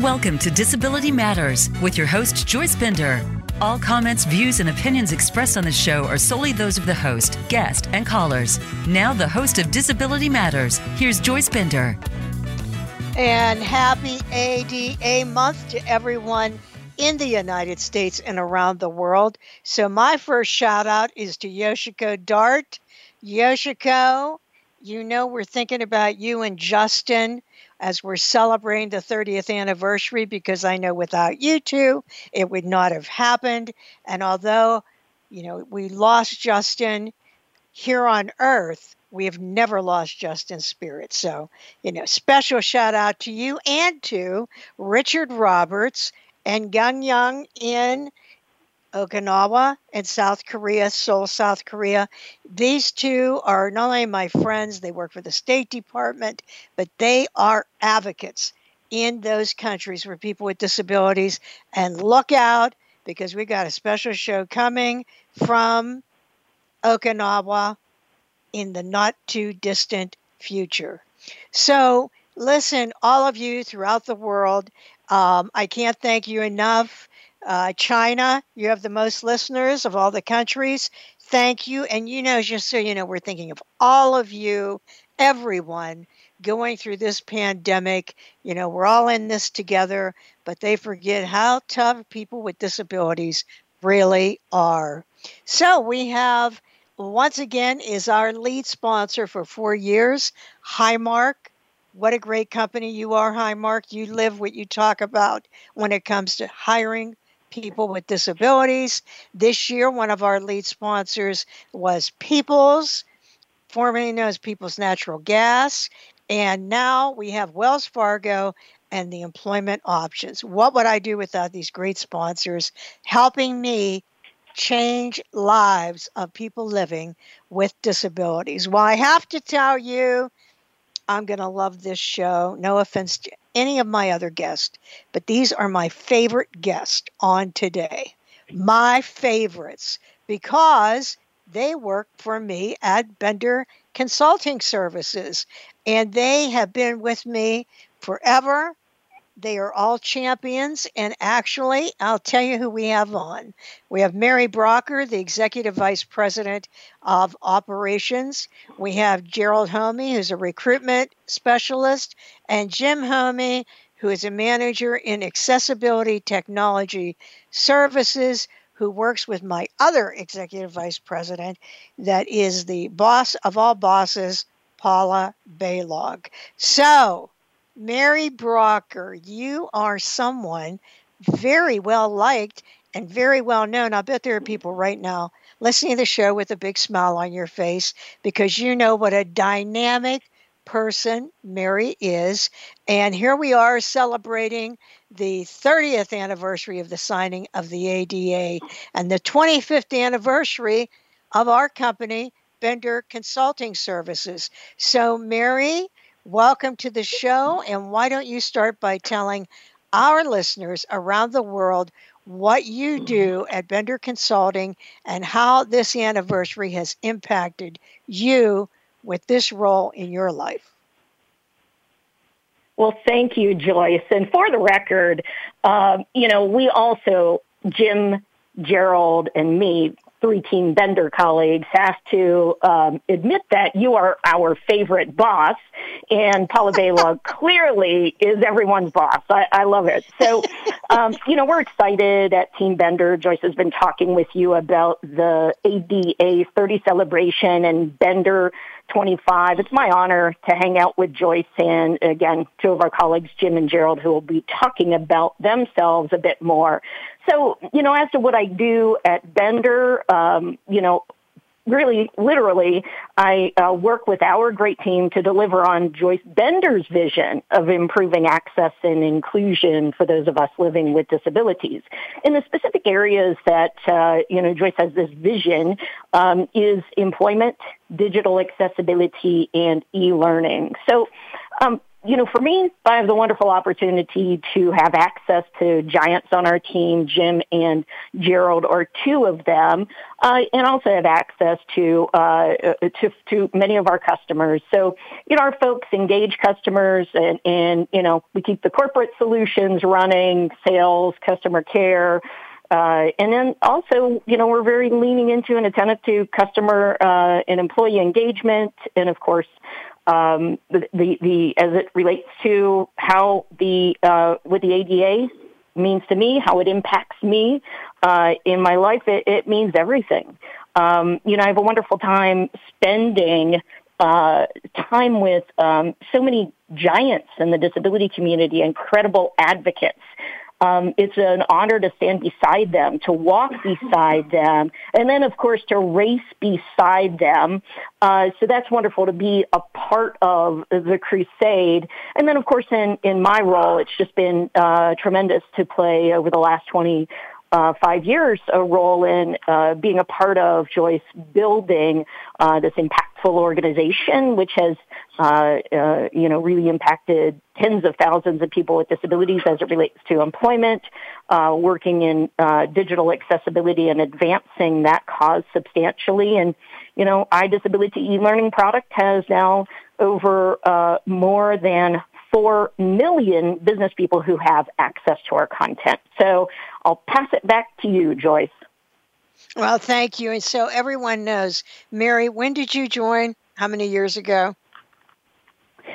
Welcome to Disability Matters with your host, Joyce Bender. All comments, views, and opinions expressed on the show are solely those of the host, guest, and callers. Now, the host of Disability Matters, here's Joyce Bender. And happy ADA month to everyone in the United States and around the world. So, my first shout out is to Yoshiko Dart. Yoshiko, you know we're thinking about you and Justin as we're celebrating the 30th anniversary because I know without you two, it would not have happened. And although, you know, we lost Justin here on earth, we have never lost Justin's spirit. So, you know, special shout out to you and to Richard Roberts and Gang Young in Okinawa and South Korea, Seoul, South Korea. These two are not only my friends, they work for the State Department, but they are advocates in those countries for people with disabilities. And look out because we got a special show coming from Okinawa in the not too distant future. So, listen, all of you throughout the world, um, I can't thank you enough uh, China, you have the most listeners of all the countries. Thank you. And you know, just so you know, we're thinking of all of you, everyone going through this pandemic. You know, we're all in this together, but they forget how tough people with disabilities really are. So we have, once again, is our lead sponsor for four years, Highmark. What a great company you are, Highmark. You live what you talk about when it comes to hiring people with disabilities. This year, one of our lead sponsors was Peoples, formerly known as Peoples Natural Gas. And now we have Wells Fargo and the employment options. What would I do without these great sponsors helping me change lives of people living with disabilities? Well, I have to tell you, I'm going to love this show. No offense to any of my other guests, but these are my favorite guests on today. My favorites because they work for me at Bender Consulting Services and they have been with me forever. They are all champions. And actually, I'll tell you who we have on. We have Mary Brougher, the Executive Vice President of Operations. We have Gerald Homme, who's a recruitment specialist, and Jim Homme, who is a manager in accessibility technology services who works with my other executive vice president, that is the boss of all bosses, Paula Baylog. So, Mary Brougher, you are someone very well liked and very well known. I bet there are people right now listening to the show with a big smile on your face because you know what a dynamic person Mary is. And here we are celebrating the 30th anniversary of the signing of the ADA and the 25th anniversary of our company, Bender Consulting Services. So, Mary, Welcome to the show. And why don't you start by telling our listeners around the world what you do at Bender Consulting and how this anniversary has impacted you with this role in your life? Well, thank you, Joyce. And for the record, um, you know, we also, Jim, Gerald, and me, three team Bender colleagues have to um, admit that you are our favorite boss, and Paula Baylog clearly is everyone's boss. I, I love it. So, um, you know, we're excited at Team Bender. Joyce has been talking with you about the ADA 30 celebration and Bender 25. It's my honor to hang out with Joyce and again, two of our colleagues, Jim and Gerald, who will be talking about themselves a bit more. So, you know, as to what I do at Bender, um, you know, really, literally, I uh, work with our great team to deliver on Joyce Bender's vision of improving access and inclusion for those of us living with disabilities. In the specific areas that, uh, you know, Joyce has this vision um, is employment, digital accessibility, and e-learning. So, um, you know, for me, I have the wonderful opportunity to have access to giants on our team. Jim and Gerald are two of them, uh, and also have access to, uh, to to many of our customers. So, you know, our folks engage customers, and and you know, we keep the corporate solutions running, sales, customer care. Uh, and then also, you know, we're very leaning into and attentive to customer uh, and employee engagement, and of course, um, the, the, the as it relates to how the uh, what the ADA means to me, how it impacts me uh, in my life. It, it means everything. Um, you know, I have a wonderful time spending uh, time with um, so many giants in the disability community, incredible advocates um, it's an honor to stand beside them, to walk beside them, and then, of course, to race beside them. Uh, so that's wonderful to be a part of the crusade. And then, of course, in, in my role, it's just been uh, tremendous to play over the last 20 uh, five years a role in uh, being a part of Joyce building uh, this impactful organization, which has uh, uh, you know really impacted tens of thousands of people with disabilities as it relates to employment, uh, working in digital accessibility and advancing that cause substantially. And you know, iDisability e-learning product has now over more than 4 million business people who have access to our content. So I'll pass it back to you, Joyce. Well, thank you. And so everyone knows, Mary, when did you join? How many years ago?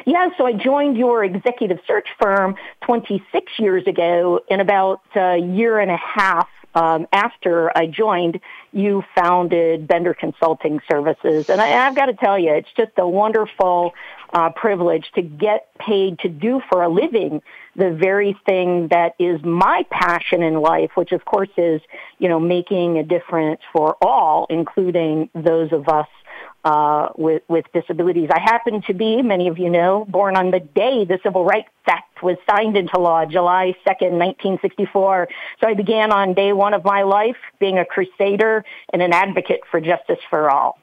Yeah, so I joined your executive search firm 26 years ago. In about a year and a half um, after I joined, you founded Bender Consulting Services. And I, have got to tell you, it's just a wonderful uh, privilege to get paid to do for a living the very thing that is my passion in life, which of course is, you know, making a difference for all, including those of us uh, with, with disabilities. I happen to be, many of you know, born on the day the Civil Rights Act was signed into law, July 2nd, 1964. So I began on day one of my life being a crusader and an advocate for justice for all.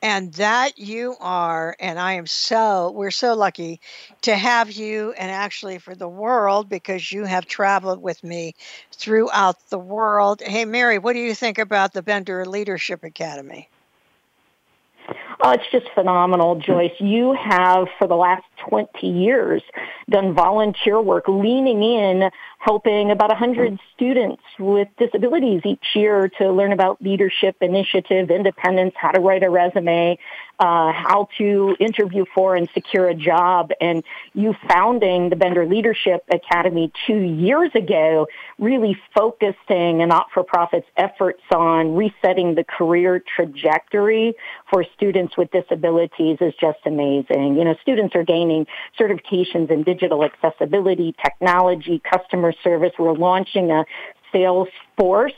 And that you are, and I am so, we're so lucky to have you, and actually for the world, because you have traveled with me throughout the world. Hey, Mary, what do you think about the Bender Leadership Academy? Oh, it's just phenomenal, Joyce. You have, for the last 20 years, done volunteer work, leaning in, helping about 100 students with disabilities each year to learn about leadership, initiative, independence, how to write a resume, uh, how to interview for and secure a job. And you founding the Bender Leadership Academy two years ago, really focusing a not-for-profit's efforts on resetting the career trajectory for students with disabilities is just amazing. You know, students are gaining certifications in digital accessibility, technology, customer service. We're launching a Salesforce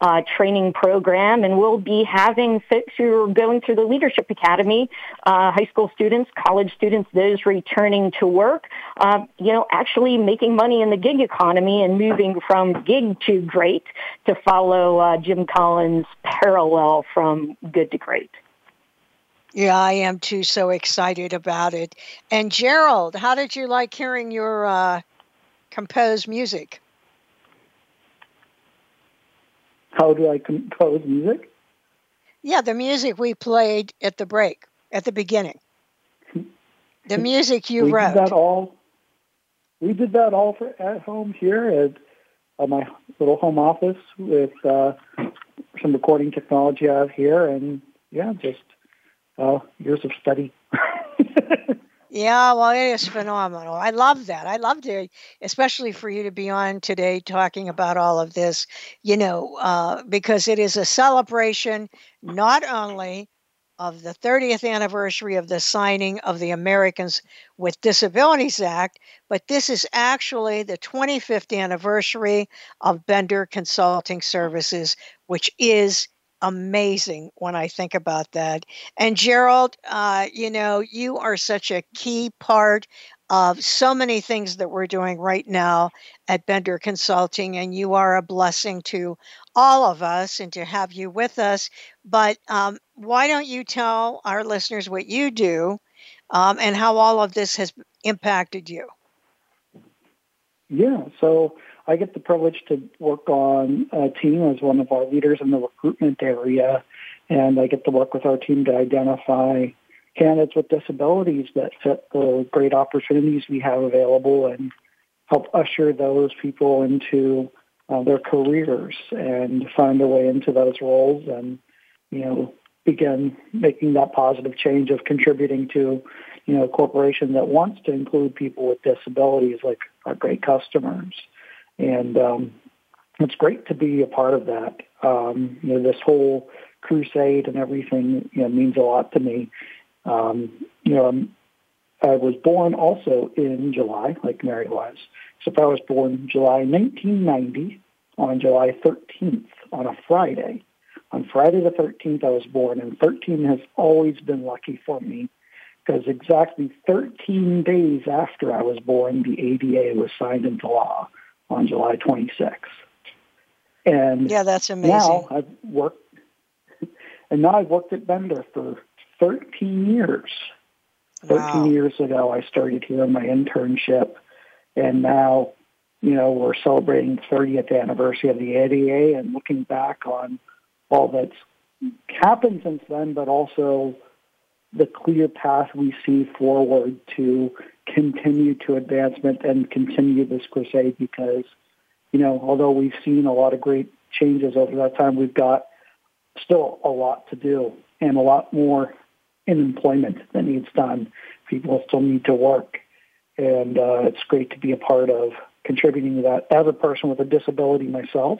uh, training program, and we'll be having folks who are going through the Leadership Academy, uh, high school students, college students, those returning to work, uh, you know, actually making money in the gig economy and moving from gig to great to follow uh, Jim Collins' parallel from good to great. Yeah, I am too. So excited about it. And Gerald, how did you like hearing your uh, composed music? How do I compose music? Yeah, the music we played at the break, at the beginning. The music you we wrote. Did that all. We did that all for, at home here at uh, my little home office with uh, some recording technology I have here, and yeah, just uh, years of study. Yeah, well, it is phenomenal. I love that. I love to, especially for you to be on today talking about all of this, you know, uh, because it is a celebration not only of the 30th anniversary of the signing of the Americans with Disabilities Act, but this is actually the 25th anniversary of Bender Consulting Services, which is amazing when I think about that. And Gerald, uh, you know, you are such a key part of so many things that we're doing right now at Bender Consulting, and you are a blessing to all of us and to have you with us. But um, why don't you tell our listeners what you do um, and how all of this has impacted you? Yeah, so I get the privilege to work on a team as one of our leaders in the recruitment area, and I get to work with our team to identify candidates with disabilities that fit the great opportunities we have available and help usher those people into uh, their careers and find a way into those roles and, you know, begin making that positive change of contributing to, you know, a corporation that wants to include people with disabilities like our great customers. And um, it's great to be a part of that. Um, you know, this whole crusade and everything, you know, means a lot to me. Um, you know, I was born also in July, like Mary was. So I was born July 1990 on July 13th on a Friday, on Friday the 13th I was born, and 13 has always been lucky for me because exactly 13 days after I was born, the ADA was signed into law on July 26th. And yeah, that's amazing. Now I've worked, and now I've worked at Bender for 13 years. 13 wow. years ago, I started here in my internship, and now, you know, we're celebrating the 30th anniversary of the ADA and looking back on all that's happened since then, but also the clear path we see forward to continue to advancement and continue this crusade because, you know, although we've seen a lot of great changes over that time, we've got still a lot to do and a lot more in employment that needs done. People still need to work. And uh, it's great to be a part of contributing to that as a person with a disability myself,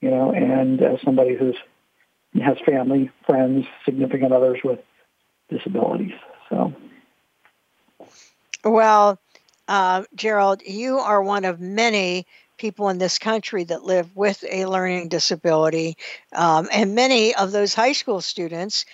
you know, and as somebody who's has family, friends, significant others with disabilities. So, well, uh, Gerald, you are one of many people in this country that live with a learning disability, um, and many of those high school students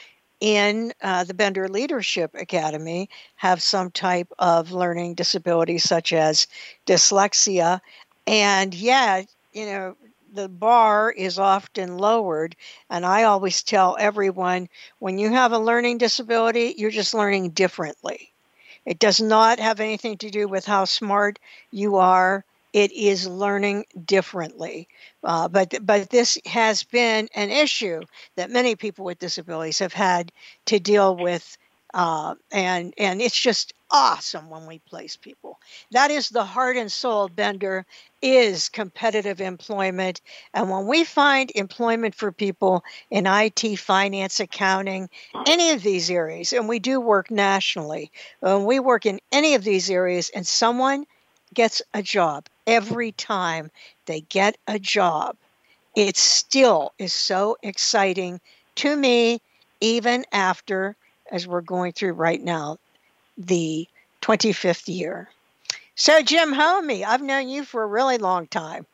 in uh, the Bender Leadership Academy have some type of learning disability, such as dyslexia. And yeah, you know, the bar is often lowered. And I always tell everyone when you have a learning disability, you're just learning differently. It does not have anything to do with how smart you are it is learning differently. Uh, but but this has been an issue that many people with disabilities have had to deal with, uh, and and it's just awesome when we place people. That is the heart and soul Bender is competitive employment, and when we find employment for people in IT, finance, accounting, any of these areas, and we do work nationally, when we work in any of these areas, and someone gets a job every time they get a job. It still is so exciting to me, even after, as we're going through right now, the 25th year. So, Jim Homme, I've known you for a really long time.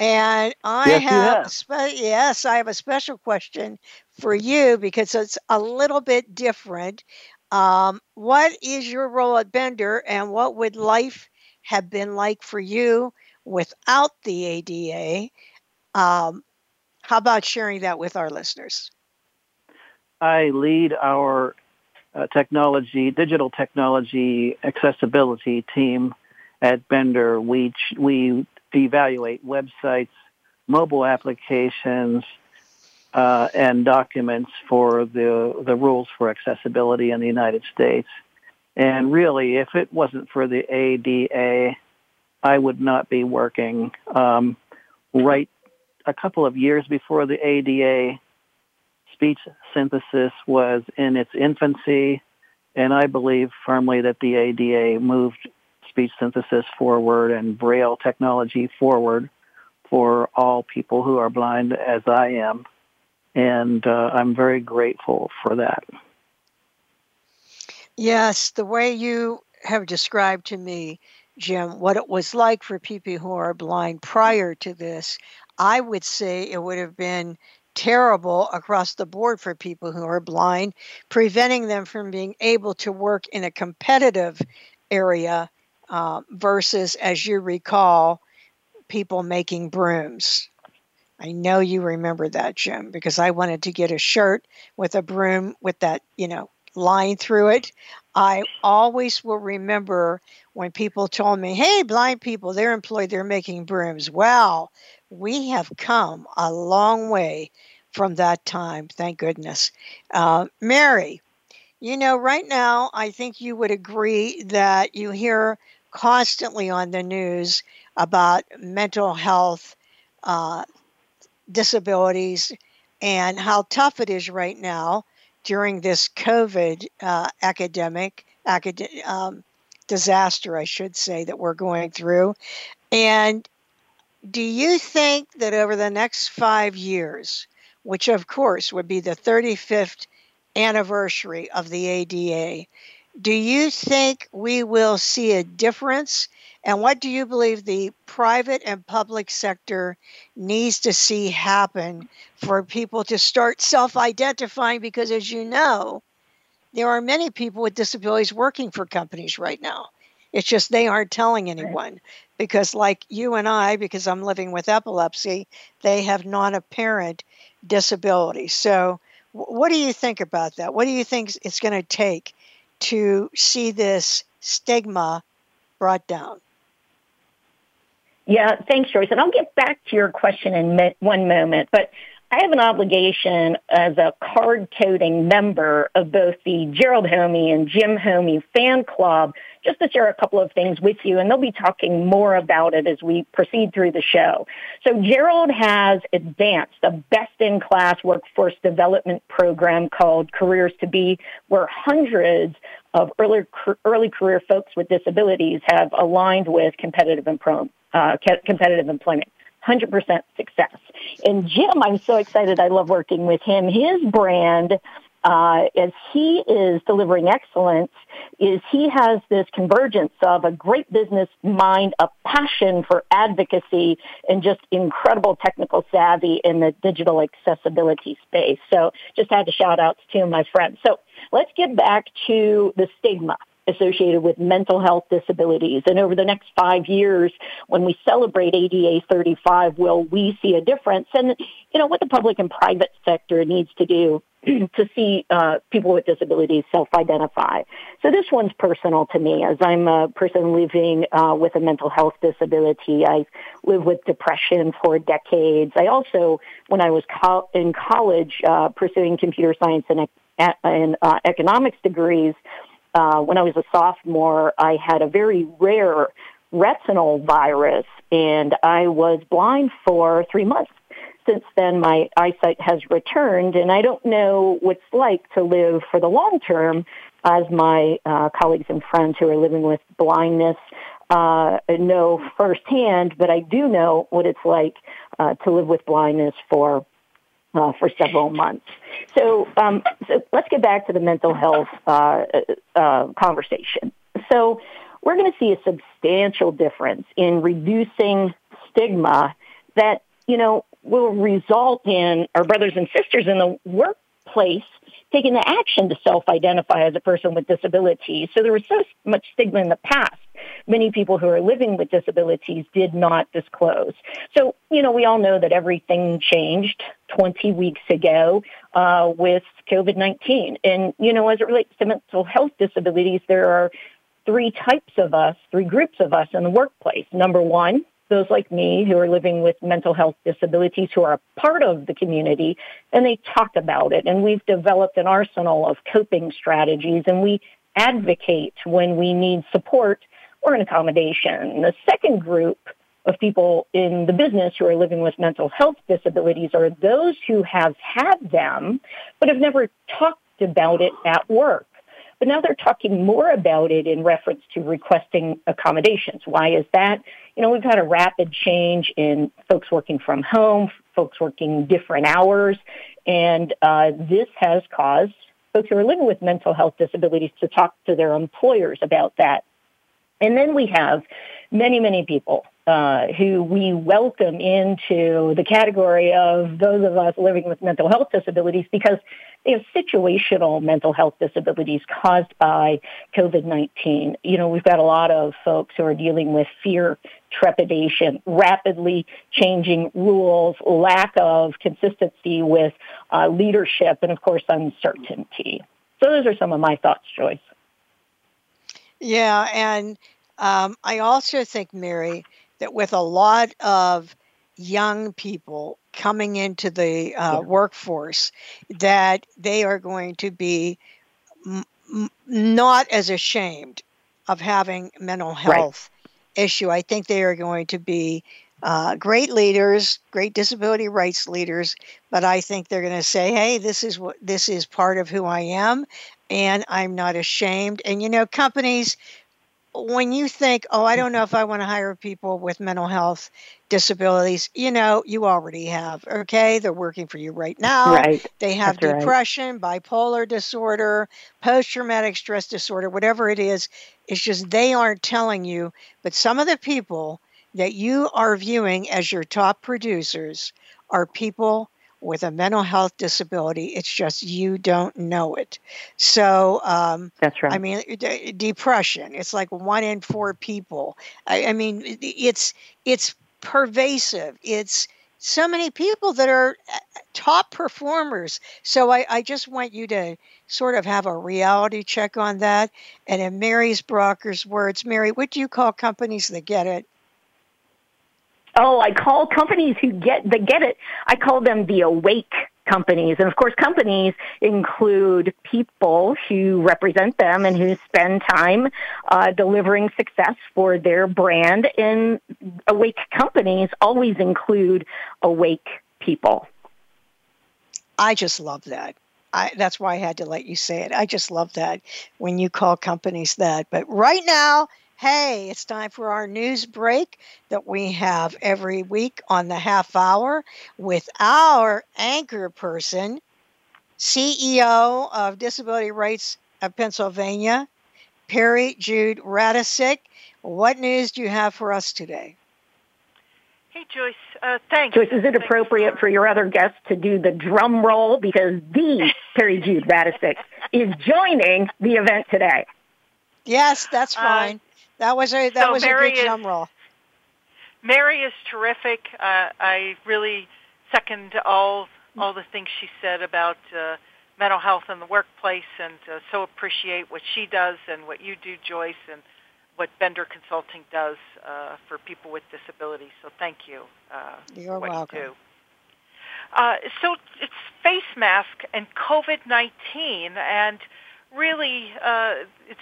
And I yes, have, spe- yes, I have a special question for you because it's a little bit different. Um, what is your role at Bender, and what would life have been like for you without the ADA. Um, how about sharing that with our listeners? I lead our uh, technology, digital technology accessibility team at Bender. We we evaluate websites, mobile applications, uh, and documents for the the rules for accessibility in the United States. And really, if it wasn't for the ADA, I would not be working. Um, right a couple of years before the ADA, speech synthesis was in its infancy, and I believe firmly that the ADA moved speech synthesis forward and Braille technology forward for all people who are blind as I am. And uh, I'm very grateful for that. Yes, the way you have described to me, Jim, what it was like for people who are blind prior to this, I would say it would have been terrible across the board for people who are blind, preventing them from being able to work in a competitive area uh, versus, as you recall, people making brooms. I know you remember that, Jim, because I wanted to get a shirt with a broom with that, you know, line through it. I always will remember when people told me, hey, blind people, they're employed, they're making brooms. Well, we have come a long way from that time, thank goodness. Uh, Mary, you know, right now, I think you would agree that you hear constantly on the news about mental health uh, disabilities and how tough it is right now during this COVID uh, academic acad- um, disaster, I should say, that we're going through. And do you think that over the next five years, which of course would be the 35th anniversary of the ADA, do you think we will see a difference? And what do you believe the private and public sector needs to see happen for people to start self identifying? Because as you know, there are many people with disabilities working for companies right now. It's just they aren't telling anyone because, like you and I, because I'm living with epilepsy, they have non apparent disability. So, what do you think about that? What do you think it's going to take to see this stigma brought down? Yeah, thanks, Joyce. And I'll get back to your question in one moment. But I have an obligation as a card toting member of both the Gerald Homme and Jim Homme fan club just to share a couple of things with you, and they'll be talking more about it as we proceed through the show. So Gerald has advanced a best-in-class workforce development program called Careers to Be, where hundreds of early, early career folks with disabilities have aligned with competitive, uh, competitive employment. 100% success. And Jim, I'm so excited. I love working with him. His brand uh, as he is delivering excellence is he has this convergence of a great business mind, a passion for advocacy, and just incredible technical savvy in the digital accessibility space. So just had to shout outs to my friend. So let's get back to the stigma associated with mental health disabilities. And over the next five years, when we celebrate ADA 35, will we see a difference? And, you know, what the public and private sector needs to do to see uh, people with disabilities self-identify. So this one's personal to me as I'm a person living uh, with a mental health disability. I lived with depression for decades. I also, when I was co- in college uh, pursuing computer science and, and uh, economics degrees, uh, when I was a sophomore, I had a very rare retinal virus and I was blind for three months since then, my eyesight has returned, and I don't know what's like to live for the long term as my uh, colleagues and friends who are living with blindness uh, know firsthand, but I do know what it's like uh, to live with blindness for uh, for several months. So, um, so let's get back to the mental health uh, uh, conversation. So we're going to see a substantial difference in reducing stigma that you know will result in our brothers and sisters in the workplace taking the action to self-identify as a person with disabilities. So there was so much stigma in the past. Many people who are living with disabilities did not disclose. So, you know, we all know that everything changed 20 weeks ago uh, with COVID-19. And, you know, as it relates to mental health disabilities, there are three types of us, three groups of us in the workplace. Number one, those like me who are living with mental health disabilities who are a part of the community and they talk about it and we've developed an arsenal of coping strategies and we advocate when we need support or an accommodation. The second group of people in the business who are living with mental health disabilities are those who have had them but have never talked about it at work. But now they're talking more about it in reference to requesting accommodations. Why is that? You know, we've had a rapid change in folks working from home, folks working different hours, and uh, this has caused folks who are living with mental health disabilities to talk to their employers about that. And then we have many, many people uh, who we welcome into the category of those of us living with mental health disabilities because they have situational mental health disabilities caused by COVID-19. You know, we've got a lot of folks who are dealing with fear, trepidation, rapidly changing rules, lack of consistency with uh, leadership, and of course, uncertainty. So those are some of my thoughts, Joyce. Yeah, and um, I also think, Mary, that with a lot of young people coming into the uh, yeah. workforce, that they are going to be m- m- not as ashamed of having mental health right. issue. I think they are going to be uh, great leaders, great disability rights leaders, but I think they're going to say, "Hey, this is what this is part of who I am, and I'm not ashamed." And you know, companies when you think, oh, I don't know if I want to hire people with mental health disabilities, you know, you already have. Okay. They're working for you right now. Right. They have That's depression, right. bipolar disorder, post traumatic stress disorder, whatever it is. It's just they aren't telling you. But some of the people that you are viewing as your top producers are people with a mental health disability. It's just you don't know it. So um, that's right. I mean, d- depression. It's like one in four people. I, I mean, it's it's pervasive. It's so many people that are uh, top performers. So I, I just want you to sort of have a reality check on that. And in Mary's Brougher's words, Mary, what do you call companies that get it? Oh, I call companies who get that get it. I call them the awake companies. And of course, companies include people who represent them and who spend time uh, delivering success for their brand. And awake companies always include awake people. I just love that. I, that's why I had to let you say it. I just love that when you call companies that. But right now, Hey, it's time for our news break that we have every week on the half hour with our anchor person, CEO of Disability Rights of Pennsylvania, Peri Jude Radecic. What news do you have for us today? Hey, Joyce. Uh, thanks. Joyce, is it appropriate for... for your other guests to do the drum roll because the Peri Jude Radecic is joining the event today? Yes, that's uh, fine. Uh, that was a that so was Mary a good drum roll. Mary is terrific. Uh, I really second all all the things she said about uh, mental health in the workplace, and uh, so appreciate what she does and what you do, Joyce, and what Bender Consulting does uh, for people with disabilities. So thank you. Uh, You're welcome. You uh, so it's face mask and COVID nineteen, and really, uh, it's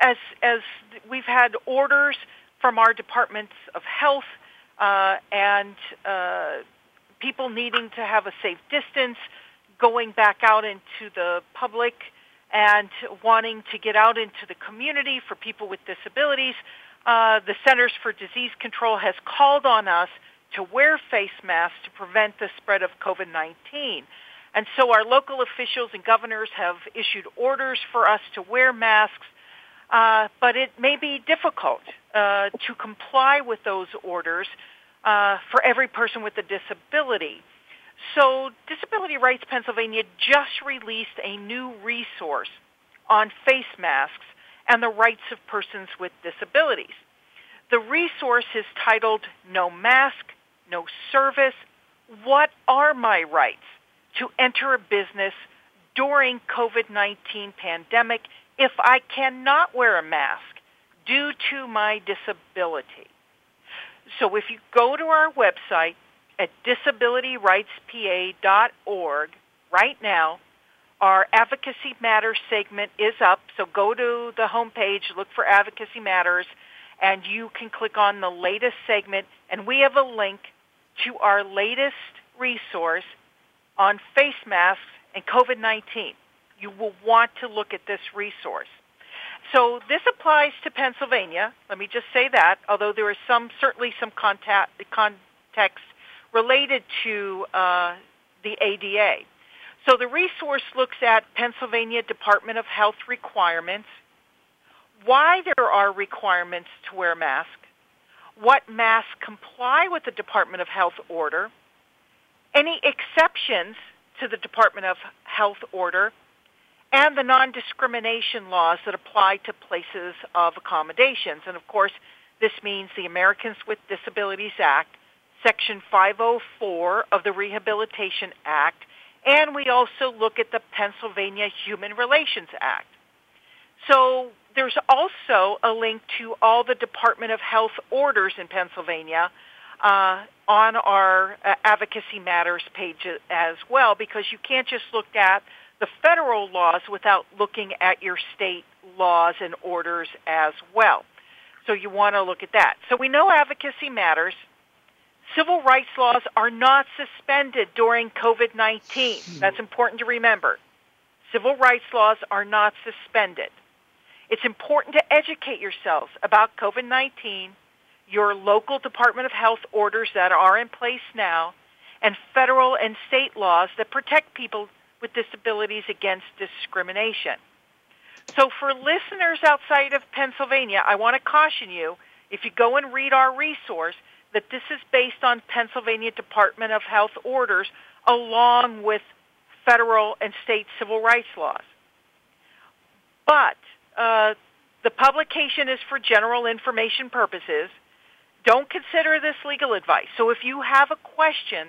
as as we've had orders from our departments of health uh, and uh, people needing to have a safe distance, going back out into the public and wanting to get out into the community for people with disabilities, uh, the Centers for Disease Control has called on us to wear face masks to prevent the spread of COVID-19. And so our local officials and governors have issued orders for us to wear masks uh, but it may be difficult uh, to comply with those orders uh, for every person with a disability. So Disability Rights Pennsylvania just released a new resource on face masks and the rights of persons with disabilities. The resource is titled No Mask, No Service, What Are My Rights to Enter a Business During COVID-19 Pandemic if I cannot wear a mask due to my disability. So if you go to our website at disabilityrightspa.org right now, our Advocacy Matters segment is up. So go to the homepage, look for Advocacy Matters, and you can click on the latest segment. And we have a link to our latest resource on face masks and COVID-19 you will want to look at this resource. So this applies to Pennsylvania. Let me just say that, although there is some certainly some contact, context related to uh, the ADA. So the resource looks at Pennsylvania Department of Health requirements, why there are requirements to wear masks, what masks comply with the Department of Health order, any exceptions to the Department of Health order, and the non-discrimination laws that apply to places of accommodations. And of course, this means the Americans with Disabilities Act, Section 504 of the Rehabilitation Act, and we also look at the Pennsylvania Human Relations Act. So there's also a link to all the Department of Health orders in Pennsylvania uh, on our uh, Advocacy Matters page as well, because you can't just look at the federal laws without looking at your state laws and orders as well. So you want to look at that. So we know advocacy matters. Civil rights laws are not suspended during COVID-19. That's important to remember. Civil rights laws are not suspended. It's important to educate yourselves about COVID-19, your local Department of Health orders that are in place now, and federal and state laws that protect people with disabilities against discrimination. So for listeners outside of Pennsylvania, I want to caution you, if you go and read our resource, that this is based on Pennsylvania Department of Health orders along with federal and state civil rights laws. But uh, the publication is for general information purposes. Don't consider this legal advice. So if you have a question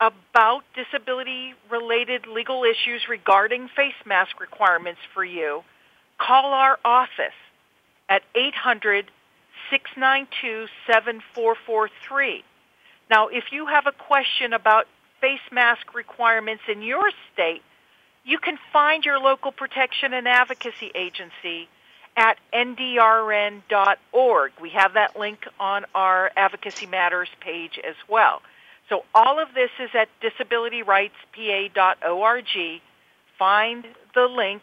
about disability related legal issues regarding face mask requirements for you, call our office at 800 692 7443. Now, if you have a question about face mask requirements in your state, you can find your local protection and advocacy agency at ndrn.org. We have that link on our Advocacy Matters page as well. So all of this is at disabilityrightspa.org. Find the link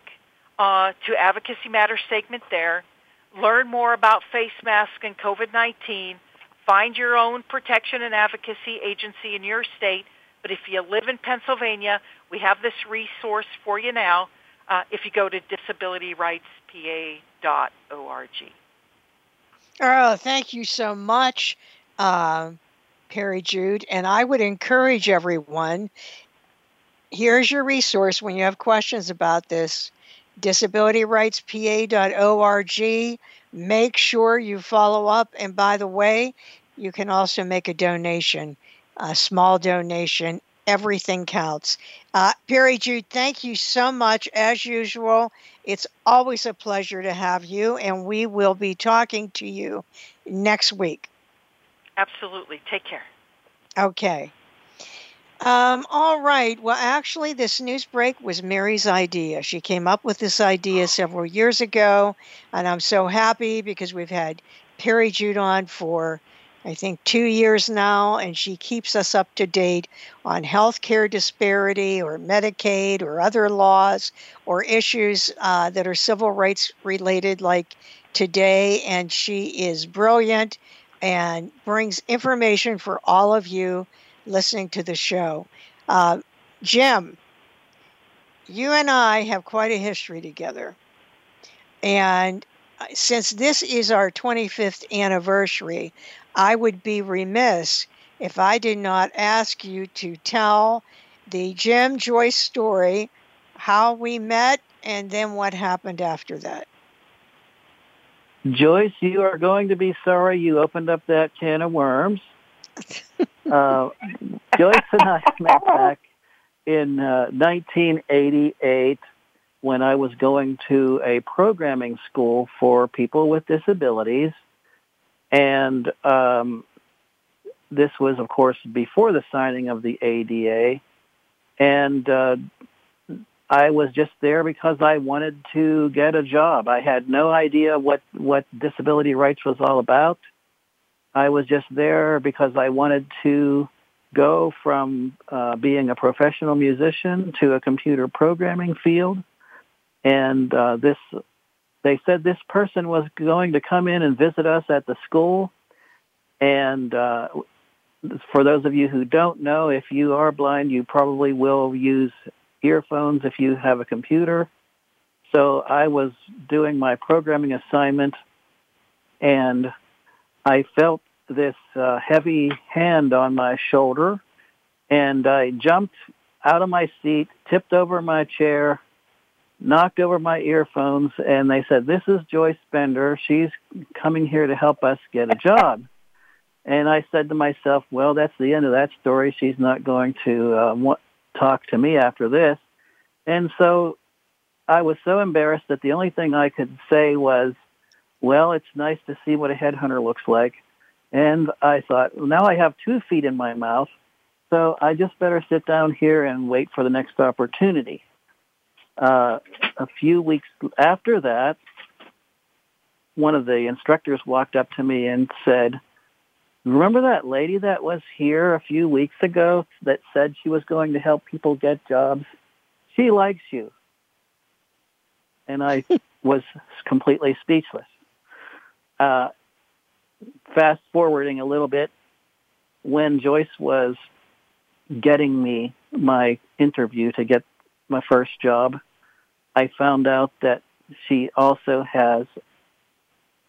uh, to Advocacy Matters statement there. Learn more about face masks and COVID-19. Find your own protection and advocacy agency in your state. But if you live in Pennsylvania, we have this resource for you now uh, if you go to disabilityrightspa.org. Oh, thank you so much. Uh, Peri Jude. And I would encourage everyone here's your resource when you have questions about this disabilityrightspa.org. Make sure you follow up. And by the way, you can also make a donation, a small donation. Everything counts. Uh, Peri Jude, thank you so much. As usual, it's always a pleasure to have you, and we will be talking to you next week. Absolutely. Take care. Okay. Um, all right. Well, actually, this news break was Mary's idea. She came up with this idea several years ago, and I'm so happy because we've had Peri Jude on for, I think, two years now, and she keeps us up to date on healthcare disparity or Medicaid or other laws or issues uh, that are civil rights related, like today. And she is brilliant and brings information for all of you listening to the show. Uh, Jim, you and I have quite a history together. And since this is our 25th anniversary, I would be remiss if I did not ask you to tell the Jim Joyce story, how we met, and then what happened after that. Joyce, you are going to be sorry you opened up that can of worms. uh, Joyce and I met back in uh, 1988 when I was going to a programming school for people with disabilities. And um, this was, of course, before the signing of the ADA. And uh, I was just there because I wanted to get a job. I had no idea what, what disability rights was all about. I was just there because I wanted to go from uh, being a professional musician to a computer programming field. And uh, this, they said this person was going to come in and visit us at the school. And uh, for those of you who don't know, if you are blind, you probably will use earphones if you have a computer. So I was doing my programming assignment and I felt this uh, heavy hand on my shoulder, and I jumped out of my seat, tipped over my chair, knocked over my earphones, and they said, "This is Joyce Bender. She's coming here to help us get a job." And I said to myself, "Well, that's the end of that story. She's not going to uh, want, talk to me after this." And so I was so embarrassed that the only thing I could say was, well, it's nice to see what a headhunter looks like. And I thought, well, now I have two feet in my mouth, so I just better sit down here and wait for the next opportunity. Uh, a few weeks after that, one of the instructors walked up to me and said, remember that lady that was here a few weeks ago that said she was going to help people get jobs? She likes you. And I was completely speechless. Uh, fast forwarding a little bit, when Joyce was getting me my interview to get my first job, I found out that she also has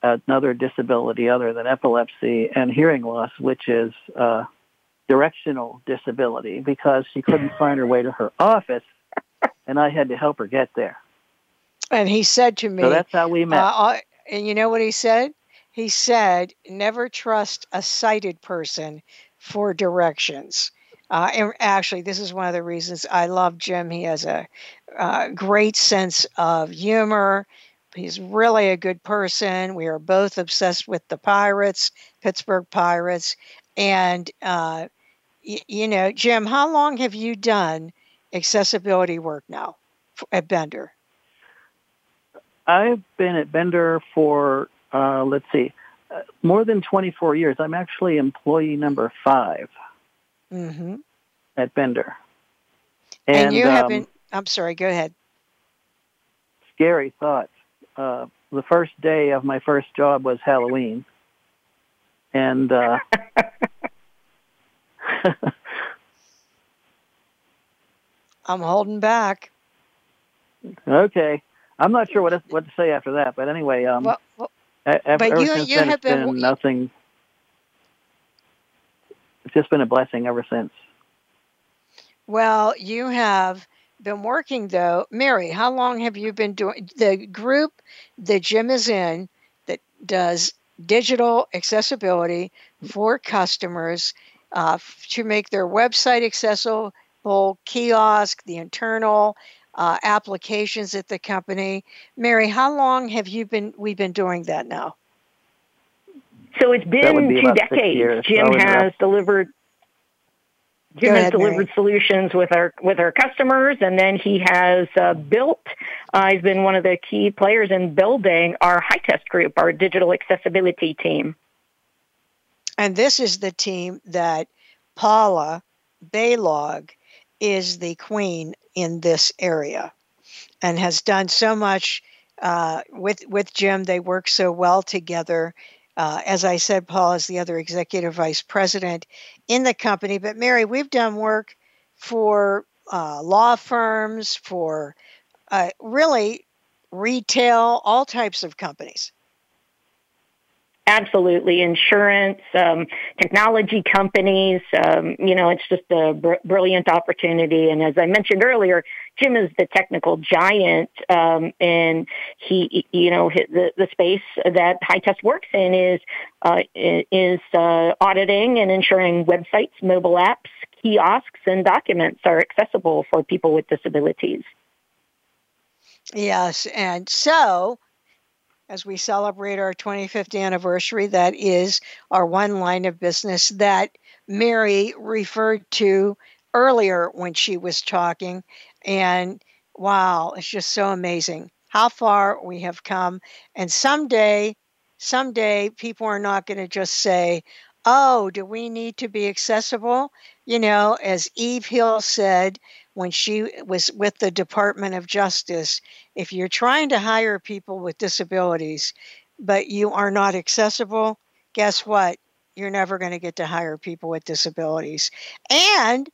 another disability other than epilepsy and hearing loss, which is uh, directional disability because she couldn't find her way to her office, and I had to help her get there. And he said to me, So that's how we met. uh, and you know what he said? He said, never trust a sighted person for directions. Uh, and actually, this is one of the reasons I love Jim. He has a uh, great sense of humor. He's really a good person. We are both obsessed with the Pirates, Pittsburgh Pirates. And, uh, y- you know, Jim, how long have you done accessibility work now at Bender? I've been at Bender for, uh, let's see, uh, more than 24 years. I'm actually employee number five hmm at Bender. And, you um, haven't, I'm sorry, go ahead. scary thoughts. Uh, the first day of my first job was Halloween. And, uh, I'm holding back. okay. I'm not sure what to, what to say after that, but anyway, um, Well, well, ever, but you- you have been been, nothing. It's just been a blessing ever since. well, you have been working though. Mary, how long have you been doing the group the Jim is in that does digital accessibility for customers uh, to make their website accessible, kiosk, the internal uh, applications at the company. Mary, how long have you been we've been doing that now? So it's been be two decades. Jim has delivered Jim Go has Mary. delivered solutions with our with our customers, and then he has uh, built. Uh, he's been one of the key players in building our high test group, our digital accessibility team. And this is the team that Paula Baylog is the queen in this area and has done so much uh, with with Jim. They work so well together. Uh, as I said, Paul is the other executive vice president in the company. But Mary, we've done work for uh, law firms, for uh, really retail, all types of companies. Absolutely, insurance, um, technology companies. Um, you know, it's just a br- brilliant opportunity. And as I mentioned earlier, Jim is the technical giant, um, and he, you know, the the space that High Test works in is uh, is uh, auditing and ensuring websites, mobile apps, kiosks, and documents are accessible for people with disabilities. Yes, and so as we celebrate our 25th anniversary, that is our one line of business that Mary referred to earlier when she was talking. And wow, it's just so amazing how far we have come. And someday, someday, people are not going to just say, Oh, do we need to be accessible? You know, as Eve Hill said when she was with the Department of Justice, if you're trying to hire people with disabilities, but you are not accessible, guess what? You're never going to get to hire people with disabilities. And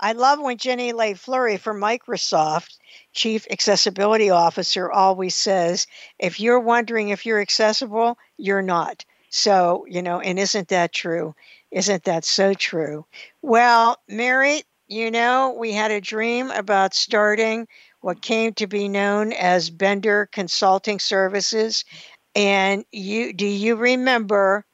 I love when Jenny Lay-Flurrie from Microsoft, Chief Accessibility Officer, always says if you're wondering if you're accessible, you're not. So, you know, and isn't that true? Isn't that so true? Well, Mary, you know, we had a dream about starting what came to be known as Bender Consulting Services. And you do you remember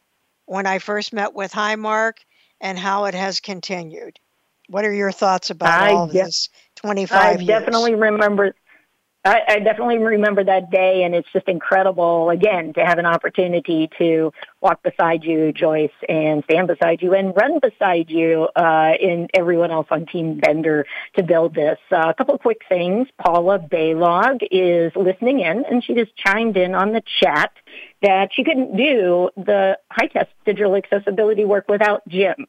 when I first met with Highmark and how it has continued? What are your thoughts about I all de- this 25 I years? definitely remember I, I definitely remember that day, and it's just incredible again to have an opportunity to walk beside you, Joyce, and stand beside you and run beside you uh, and everyone else on Team Bender to build this. Uh, a couple of quick things. Paula Baylog is listening in, and she just chimed in on the chat that she couldn't do the high-test digital accessibility work without Jim.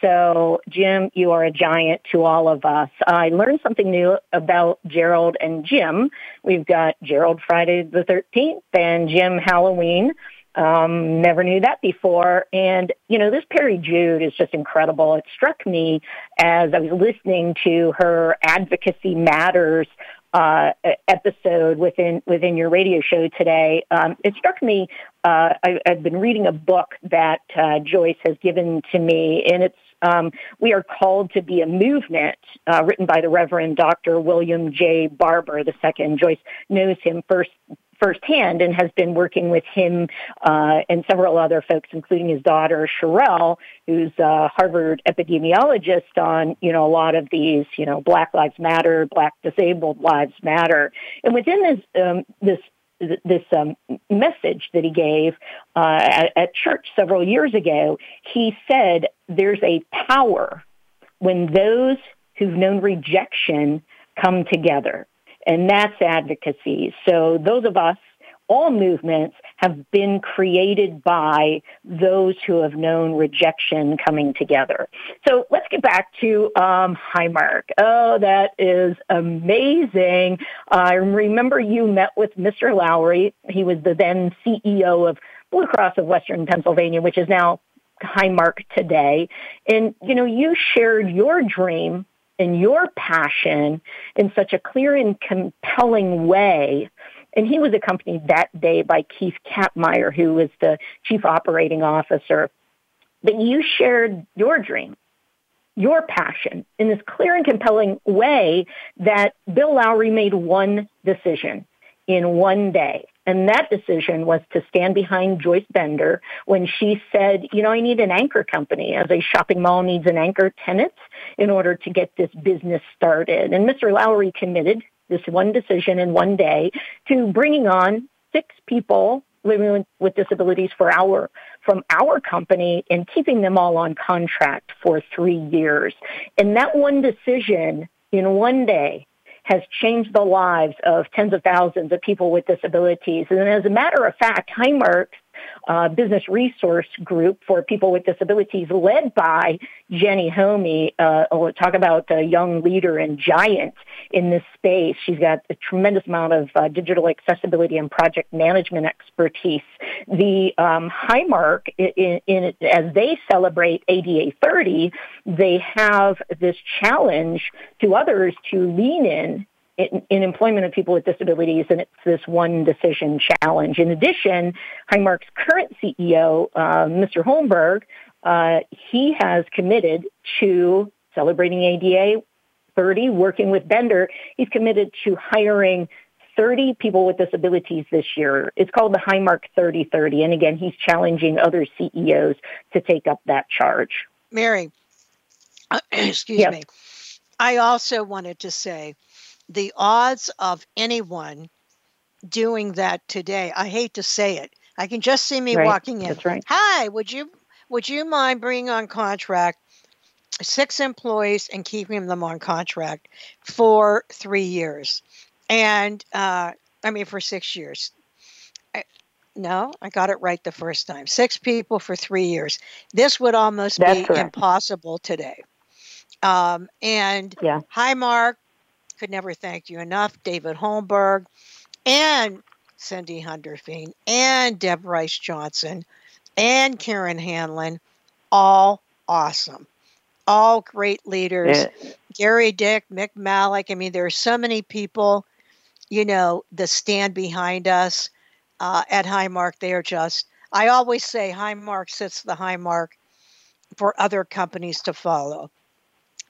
So, Jim, you are a giant to all of us. I learned something new about Gerald and Jim. We've got Gerald Friday the 13th and Jim Halloween. Um, never knew that before. And, you know, this Peri Jude is just incredible. It struck me as I was listening to her Advocacy Matters uh, episode within within your radio show today. Um, it struck me. Uh, I, have been reading a book that uh, Joyce has given to me, and it's um, we are called to be a movement, uh, written by the Reverend Dr. William J. Barber II. Joyce knows him first firsthand and has been working with him uh, and several other folks, including his daughter Sherelle, who's a Harvard epidemiologist on you know a lot of these you know Black Lives Matter, Black disabled lives matter, and within this um, this this um, message that he gave uh, at, at church several years ago, he said there's a power when those who've known rejection come together. And that's advocacy. So those of us, all movements have been created by those who have known rejection coming together. So let's get back to um, Highmark. Oh, that is amazing. I remember you met with Mr. Lowry. He was the then CEO of Blue Cross of Western Pennsylvania, which is now Highmark today. And, you know, you shared your dream and your passion in such a clear and compelling way. And he was accompanied that day by Keith Kapmeyer, who was the chief operating officer. But you shared your dream, your passion in this clear and compelling way that Bill Lowry made one decision in one day. And that decision was to stand behind Joyce Bender when she said, you know, I need an anchor company as a shopping mall needs an anchor tenant in order to get this business started. And Mr. Lowry committed this one decision in one day to bringing on six people living with disabilities for our from our company and keeping them all on contract for three years. And that one decision in one day has changed the lives of tens of thousands of people with disabilities. And as a matter of fact, Highmark uh, business resource group for people with disabilities led by Jenny Homme. Uh, we'll talk about a young leader and giant in this space. She's got a tremendous amount of uh, digital accessibility and project management expertise. The um, Highmark, in, in, as they celebrate ADA 30, they have this challenge to others to lean in in, in, employment of people with disabilities, and it's this one decision challenge. In addition, Highmark's current CEO, uh, Mr. Holmberg, uh, he has committed to celebrating ADA 30, working with Bender. He's committed to hiring 30 people with disabilities this year. It's called the Highmark 3030. And again, he's challenging other CEOs to take up that charge. Mary, uh, excuse yes. me. I also wanted to say the odds of anyone doing that today, I hate to say it. I can just see me right. walking in. That's right. Hi, would you would you mind bringing on contract six employees and keeping them on contract for three years? And uh, I mean, for six years. I, no, I got it right the first time. Six people for three years. This would almost That's be correct. impossible today. Um, and yeah. Highmark, could never thank you enough. David Holmberg and Cindy Hunderfein and Deb Rice Johnson and Karen Hanlon, all awesome. All great leaders. Yeah. Gary Dick, Mick Malik. I mean, there are so many people, you know, that stand behind us uh, at Highmark. They are just, I always say Highmark sets the high mark for other companies to follow.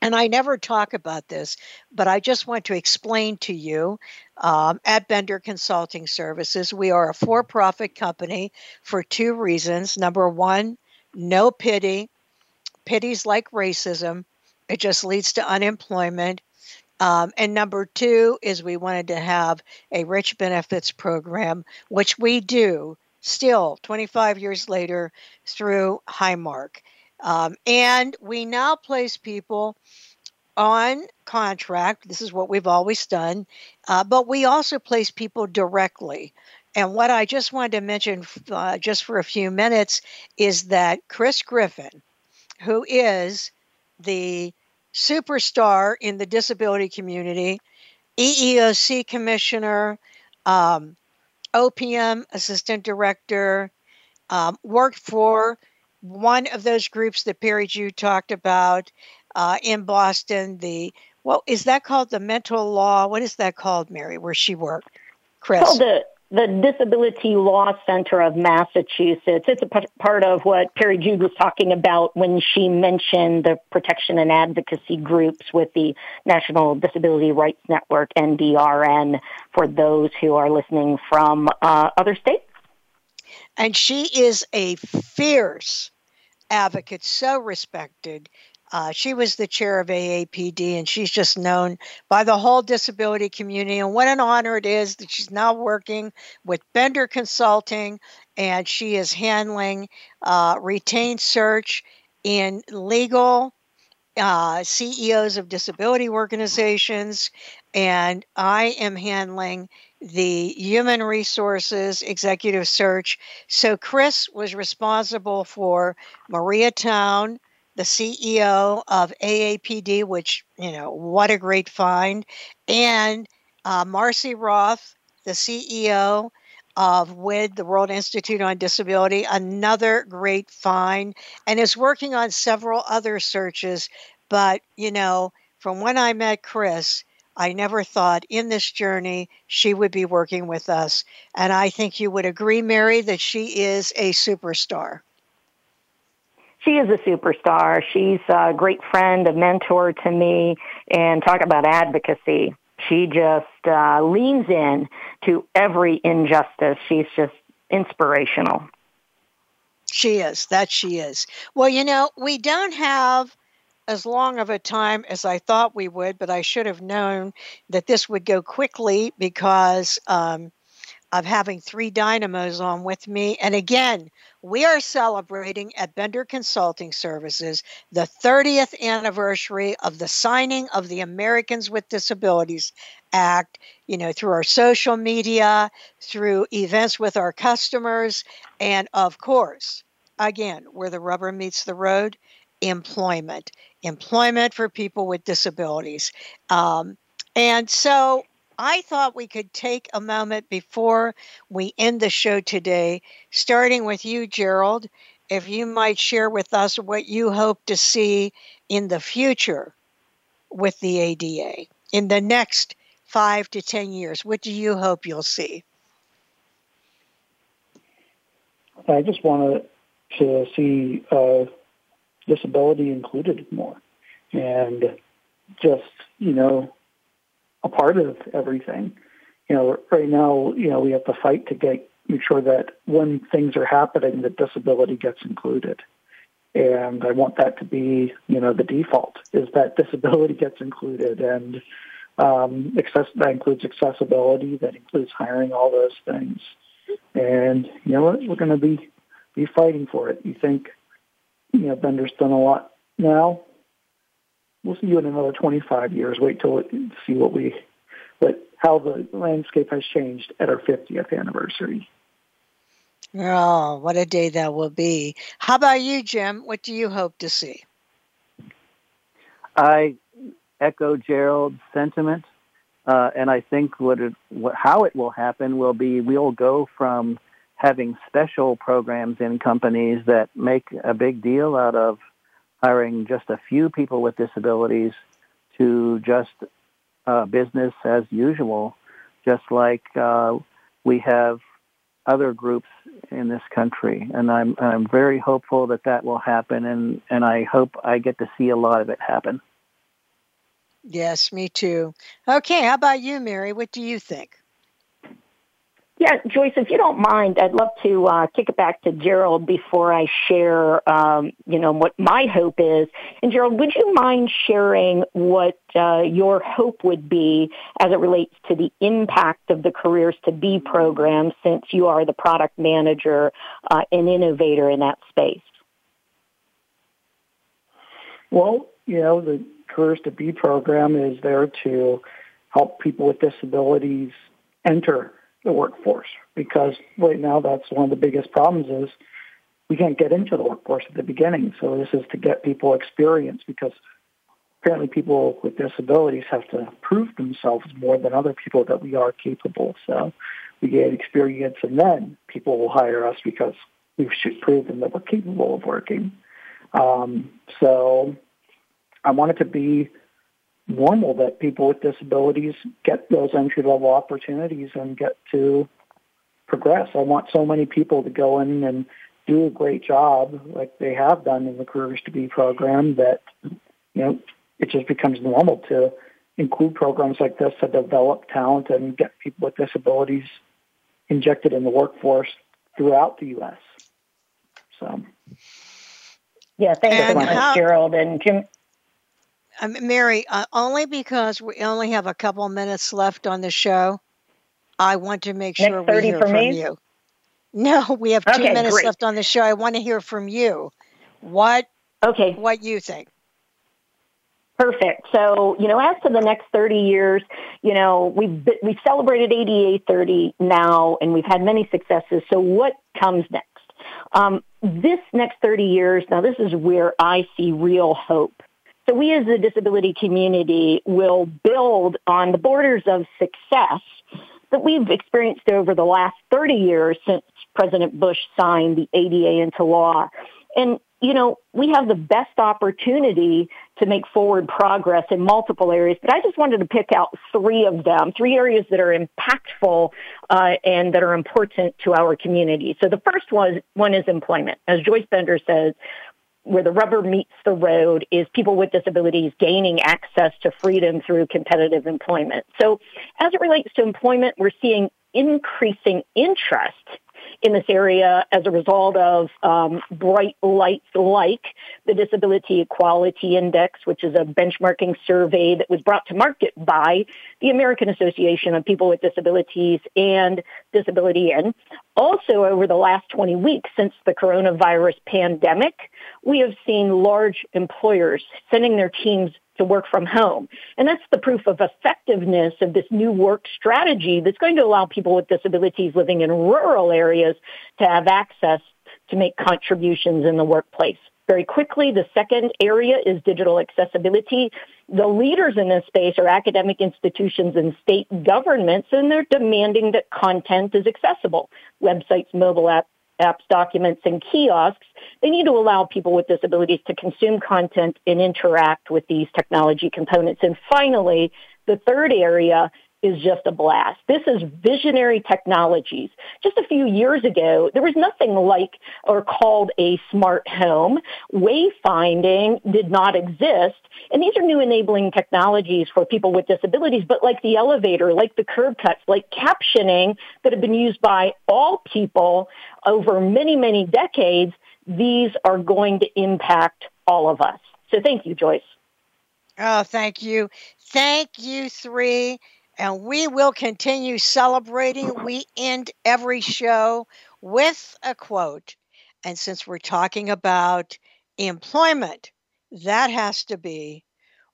And I never talk about this, but I just want to explain to you um, at Bender Consulting Services, we are a for profit company for two reasons. Number one, no pity. Pity's like racism, it just leads to unemployment. Um, and number two is we wanted to have a rich benefits program, which we do still 25 years later through Highmark. Um, and we now place people on contract. This is what we've always done. Uh, but we also place people directly. And what I just wanted to mention uh, just for a few minutes is that Chris Griffin, who is the superstar in the disability community, EEOC commissioner, um, OPM assistant director, um, worked for one of those groups that Peri Jude talked about uh, in Boston. The well, is that called the mental law? What is that called, Mary? Where she worked, Chris? Called the the Disability Law Center of Massachusetts. It's a p- part of what Peri Jude was talking about when she mentioned the protection and advocacy groups with the National Disability Rights Network, NDRN, for those who are listening from uh, other states. And she is a fierce advocate, so respected. Uh, she was the chair of AAPD, and she's just known by the whole disability community. And what an honor it is that she's now working with Bender Consulting, and she is handling uh, retained search in legal uh, CEOs of disability organizations, and I am handling the human resources executive search. So Chris was responsible for Maria Town, the CEO of AAPD, which, you know, what a great find, and uh, Marcie Roth, the CEO of WID, the World Institute on Disability, another great find, and is working on several other searches. But, you know, from when I met Chris, I never thought in this journey she would be working with us. And I think you would agree, Mary, that she is a superstar. She is a superstar. She's a great friend, a mentor to me, and talk about advocacy. She just uh, leans in to every injustice. She's just inspirational. She is. That she is. Well, you know, we don't have as long of a time as I thought we would, but I should have known that this would go quickly because um, of having three dynamos on with me. And again, we are celebrating at Bender Consulting Services the 30th anniversary of the signing of the Americans with Disabilities Act, you know, through our social media, through events with our customers, and of course, again, where the rubber meets the road, employment employment for people with disabilities. Um, and so I thought we could take a moment before we end the show today, starting with you, Gerald, if you might share with us what you hope to see in the future with the ADA in the next five to 10 years. What do you hope you'll see? I just want to see uh, disability included more and just, you know, a part of everything. You know, right now, you know, we have to fight to get make sure that when things are happening, that disability gets included. And I want that to be, you know, the default is that disability gets included and um, access, that includes accessibility, that includes hiring, all those things. And you know what? We're going to be be fighting for it. You think you know, Bender's done a lot now. We'll see you in another 25 years. Wait till it, see what we, what how the landscape has changed at our 50th anniversary. Oh, what a day that will be! How about you, Jim? What do you hope to see? I echo Gerald's sentiment, uh, and I think what, it, what how it will happen will be we'll go from having special programs in companies that make a big deal out of hiring just a few people with disabilities to just uh, business as usual, just like uh, we have other groups in this country, and I'm I'm very hopeful that that will happen, and and I hope I get to see a lot of it happen. Yes, me too. Okay, how about you, Mary? What do you think? Yeah, Joyce, if you don't mind, I'd love to uh, kick it back to Gerald before I share, um, you know, what my hope is. And Gerald, would you mind sharing what uh, your hope would be as it relates to the impact of the Careers to Be program, since you are the product manager uh, and innovator in that space? Well, you know, the Careers to Be program is there to help people with disabilities enter the workforce because right now that's one of the biggest problems is we can't get into the workforce at the beginning. So this is to get people experience because apparently people with disabilities have to prove themselves more than other people that we are capable. So we get experience and then people will hire us because we've proven that we're capable of working. Um, so I want it to be normal that people with disabilities get those entry level opportunities and get to progress. I want so many people to go in and do a great job like they have done in the Careers to Be program that, you know, it just becomes normal to include programs like this to develop talent and get people with disabilities injected in the workforce throughout the U.S. So, yeah, thanks so much, Gerald and Jim. Um, Mary, uh, only because we only have a couple minutes left on the show, I want to make sure we hear from me? you. No, we have two okay, minutes great. left on the show. I want to hear from you. What? Okay. What you think? Perfect. So, you know, as to the next 30 years, you know, we've, we've celebrated ADA 30 now and we've had many successes. So what comes next? Um, this next 30 years, now this is where I see real hope. So we as the disability community will build on the borders of success that we've experienced over the last 30 years since President Bush signed the ADA into law. And, you know, we have the best opportunity to make forward progress in multiple areas, but I just wanted to pick out three of them, three areas that are impactful uh, and that are important to our community. So the first one, one is employment. As Joyce Bender says, where the rubber meets the road is people with disabilities gaining access to freedom through competitive employment. So as it relates to employment, we're seeing increasing interest in this area as a result of um, bright lights like the Disability Equality Index, which is a benchmarking survey that was brought to market by the American Association of People with Disabilities and Disability In. Also, over the last 20 weeks since the coronavirus pandemic, we have seen large employers sending their teams to work from home. And that's the proof of effectiveness of this new work strategy that's going to allow people with disabilities living in rural areas to have access to make contributions in the workplace. Very quickly, the second area is digital accessibility. The leaders in this space are academic institutions and state governments, and they're demanding that content is accessible. Websites, mobile apps, apps, documents, and kiosks, they need to allow people with disabilities to consume content and interact with these technology components. And finally, the third area is just a blast. This is visionary technologies. Just a few years ago, there was nothing like or called a smart home. Wayfinding did not exist. And these are new enabling technologies for people with disabilities, but like the elevator, like the curb cuts, like captioning that have been used by all people over many, many decades, these are going to impact all of us. So thank you, Joyce. Oh, thank you. Thank you, three. And we will continue celebrating. We end every show with a quote. And since we're talking about employment, that has to be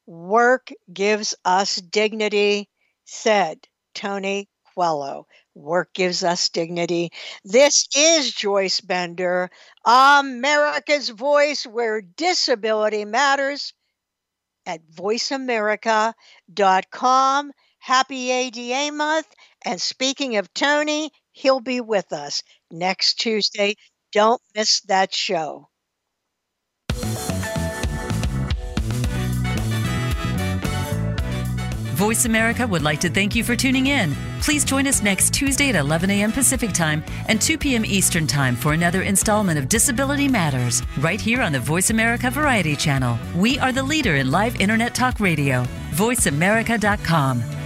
work gives us dignity, said Tony Coelho. Work gives us dignity. This is Joyce Bender, America's Voice, where disability matters at voiceamerica.com Happy ADA month. And speaking of Tony, he'll be with us next Tuesday. Don't miss that show. Voice America would like to thank you for tuning in. Please join us next Tuesday at 11 a.m. Pacific Time and 2 p.m. Eastern Time for another installment of Disability Matters, right here on the Voice America Variety Channel. We are the leader in live Internet talk radio. VoiceAmerica.com.